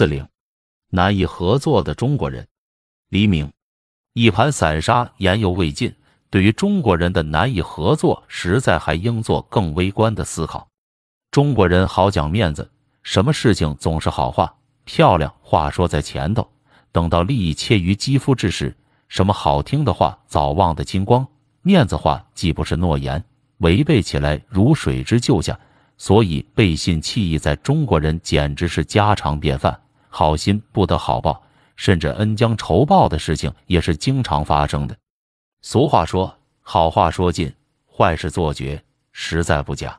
四零，难以合作的中国人。黎明，一盘散沙，言犹未尽。对于中国人的难以合作，实在还应做更微观的思考。中国人好讲面子，什么事情总是好话、漂亮话说在前头，等到利益切于肌肤之时，什么好听的话早忘得精光。面子话既不是诺言，违背起来如水之就下，所以背信弃义在中国人简直是家常便饭。好心不得好报，甚至恩将仇报的事情也是经常发生的。俗话说：“好话说尽，坏事做绝，实在不假。”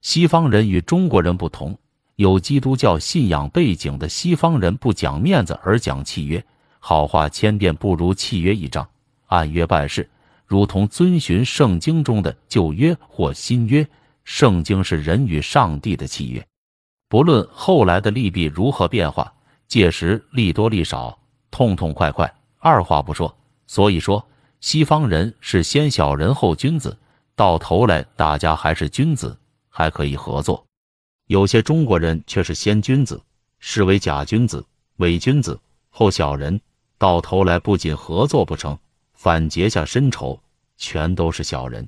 西方人与中国人不同，有基督教信仰背景的西方人不讲面子而讲契约，好话千遍不如契约一张，按约办事，如同遵循圣经中的旧约或新约。圣经是人与上帝的契约，不论后来的利弊如何变化。届时利多利少，痛痛快快，二话不说。所以说，西方人是先小人后君子，到头来大家还是君子，还可以合作。有些中国人却是先君子，视为假君子、伪君子，后小人，到头来不仅合作不成，反结下深仇，全都是小人。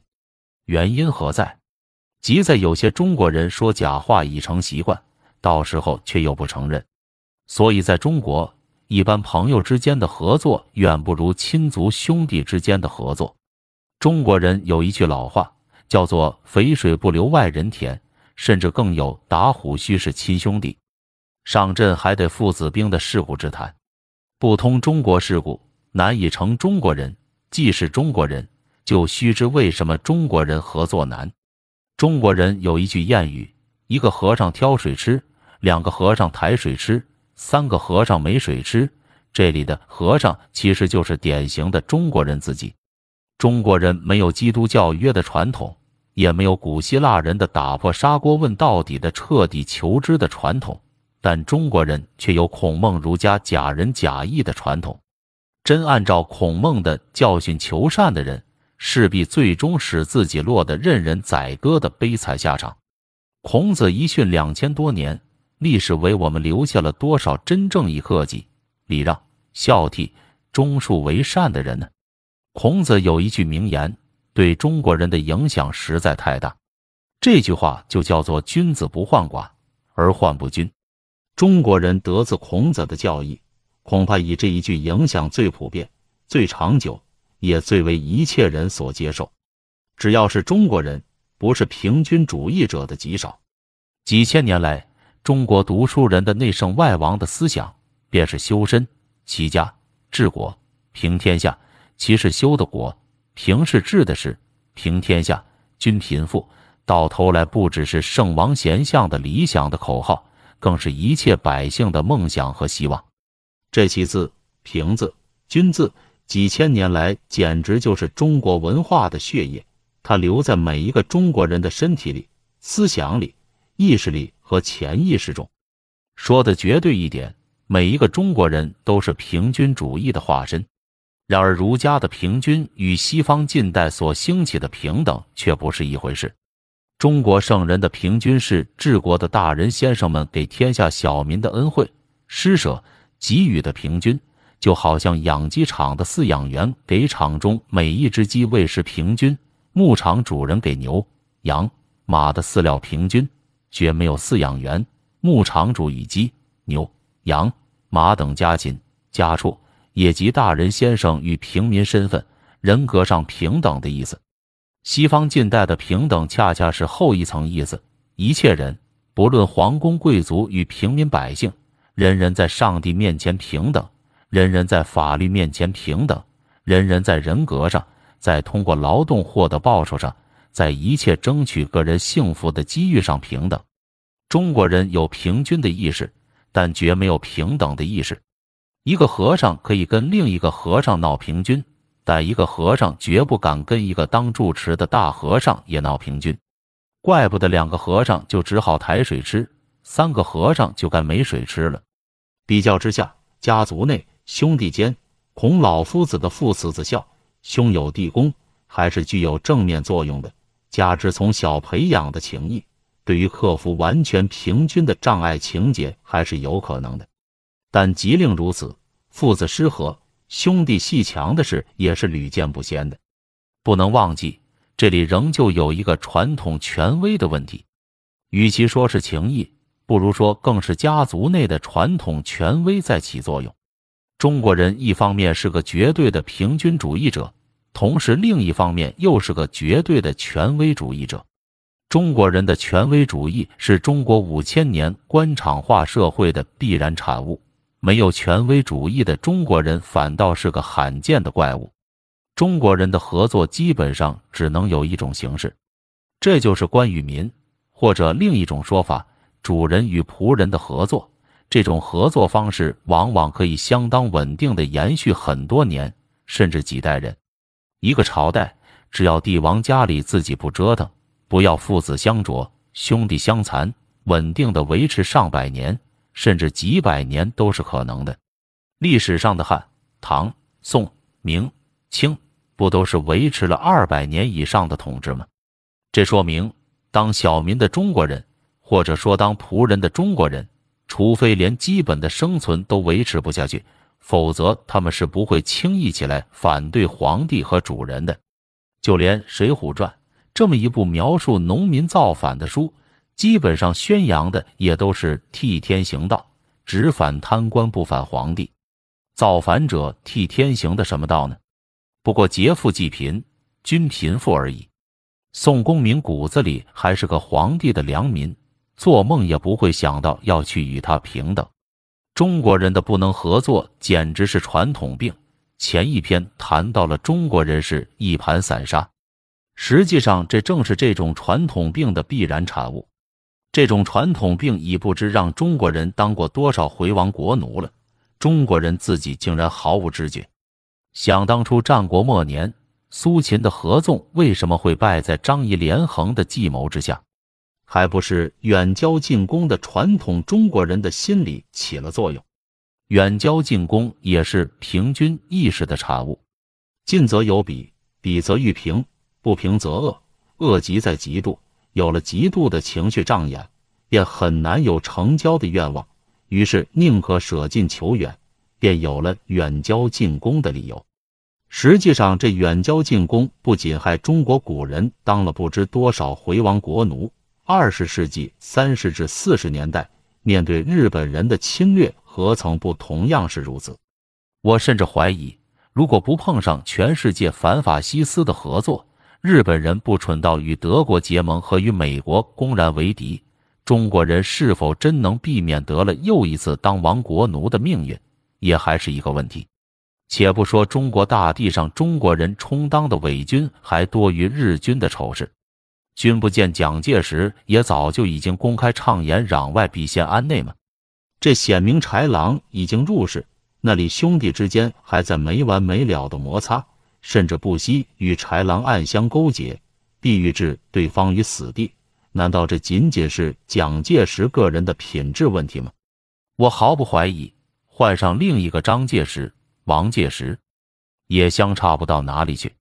原因何在？即在有些中国人说假话已成习惯，到时候却又不承认。所以，在中国，一般朋友之间的合作远不如亲族兄弟之间的合作。中国人有一句老话，叫做“肥水不流外人田”，甚至更有“打虎须是亲兄弟，上阵还得父子兵”的世故之谈。不通中国世故，难以成中国人。既是中国人，就须知为什么中国人合作难。中国人有一句谚语：“一个和尚挑水吃，两个和尚抬水吃。”三个和尚没水吃，这里的和尚其实就是典型的中国人自己。中国人没有基督教约的传统，也没有古希腊人的打破砂锅问到底的彻底求知的传统，但中国人却有孔孟儒家假仁假义的传统。真按照孔孟的教训求善的人，势必最终使自己落得任人宰割的悲惨下场。孔子一训两千多年。历史为我们留下了多少真正以克己、礼让、孝悌、忠恕为善的人呢？孔子有一句名言，对中国人的影响实在太大。这句话就叫做“君子不患寡，而患不均”。中国人得自孔子的教义，恐怕以这一句影响最普遍、最长久，也最为一切人所接受。只要是中国人，不是平均主义者的极少。几千年来。中国读书人的内圣外王的思想，便是修身、齐家、治国、平天下。其是修的国，平是治的事，平天下，均贫富。到头来，不只是圣王贤相的理想的口号，更是一切百姓的梦想和希望。这七字“平”字、“均”字，几千年来简直就是中国文化的血液，它流在每一个中国人的身体里、思想里、意识里。和潜意识中，说的绝对一点，每一个中国人都是平均主义的化身。然而，儒家的平均与西方近代所兴起的平等却不是一回事。中国圣人的平均是治国的大人先生们给天下小民的恩惠施舍给予的平均，就好像养鸡场的饲养员给场中每一只鸡喂食平均，牧场主人给牛、羊、马的饲料平均。绝没有饲养员、牧场主与鸡、牛、羊、马等家禽家畜，也即大人先生与平民身份、人格上平等的意思。西方近代的平等，恰恰是后一层意思。一切人，不论皇宫贵族与平民百姓，人人在上帝面前平等，人人在法律面前平等，人人在人格上，在通过劳动获得报酬上。在一切争取个人幸福的机遇上平等。中国人有平均的意识，但绝没有平等的意识。一个和尚可以跟另一个和尚闹平均，但一个和尚绝不敢跟一个当住持的大和尚也闹平均。怪不得两个和尚就只好抬水吃，三个和尚就该没水吃了。比较之下，家族内兄弟间，孔老夫子的父慈子孝，兄友弟恭，还是具有正面作用的。加之从小培养的情谊，对于克服完全平均的障碍情节还是有可能的。但即令如此，父子失和、兄弟阋墙的事也是屡见不鲜的。不能忘记，这里仍旧有一个传统权威的问题。与其说是情谊，不如说更是家族内的传统权威在起作用。中国人一方面是个绝对的平均主义者，同时另一方面又是个绝对的权威主义者。中国人的权威主义是中国五千年官场化社会的必然产物，没有权威主义的中国人反倒是个罕见的怪物。中国人的合作基本上只能有一种形式，这就是官与民。或者另一种说法，主人与仆人的合作，这种合作方式往往可以相当稳定的延续很多年，甚至几代人。一个朝代，只要帝王家里自己不折腾，不要父子相啄、兄弟相残，稳定的维持上百年，甚至几百年都是可能的。历史上的汉、唐、宋、明、清，不都是维持了二百年以上的统治吗？这说明。当小民的中国人，或者说当仆人的中国人，除非连基本的生存都维持不下去，否则他们是不会轻易起来反对皇帝和主人的。就连《水浒传》这么一部描述农民造反的书，基本上宣扬的也都是替天行道，只反贪官不反皇帝。造反者替天行的什么道呢？不过劫富济贫，均贫富而已。宋公明骨子里还是个皇帝的良民，做梦也不会想到要去与他平等。中国人的不能合作，简直是传统病。前一篇谈到了中国人是一盘散沙，实际上这正是这种传统病的必然产物。这种传统病已不知让中国人当过多少回亡国奴了，中国人自己竟然毫无知觉。想当初战国末年。苏秦的合纵为什么会败在张仪连横的计谋之下？还不是远交近攻的传统中国人的心理起了作用。远交近攻也是平均意识的产物，近则有比，比则欲平，不平则恶，恶极在嫉妒。有了嫉妒的情绪障眼，便很难有成交的愿望，于是宁可舍近求远，便有了远交近攻的理由。实际上，这远交近攻不仅害中国古人当了不知多少回亡国奴。二十世纪三十至四十年代，面对日本人的侵略，何曾不同样是如此？我甚至怀疑，如果不碰上全世界反法西斯的合作，日本人不蠢到与德国结盟和与美国公然为敌，中国人是否真能避免得了又一次当亡国奴的命运，也还是一个问题。且不说中国大地上中国人充当的伪军还多于日军的丑事，君不见蒋介石也早就已经公开畅言攘外必先安内吗？这显明豺狼已经入室，那里兄弟之间还在没完没了的摩擦，甚至不惜与豺狼暗相勾结，必欲置对方于死地。难道这仅仅是蒋介石个人的品质问题吗？我毫不怀疑，换上另一个张介石。王介石也相差不到哪里去。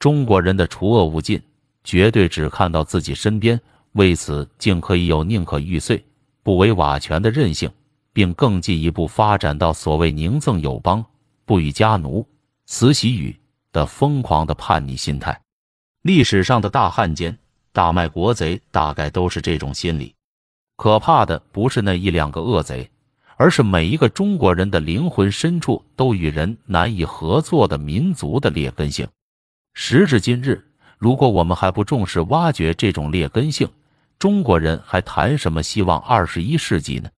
中国人的除恶务尽，绝对只看到自己身边，为此竟可以有宁可玉碎不为瓦全的韧性，并更进一步发展到所谓宁赠友邦，不与家奴，慈禧与的疯狂的叛逆心态。历史上的大汉奸、大卖国贼，大概都是这种心理。可怕的不是那一两个恶贼。而是每一个中国人的灵魂深处都与人难以合作的民族的劣根性。时至今日，如果我们还不重视挖掘这种劣根性，中国人还谈什么希望二十一世纪呢？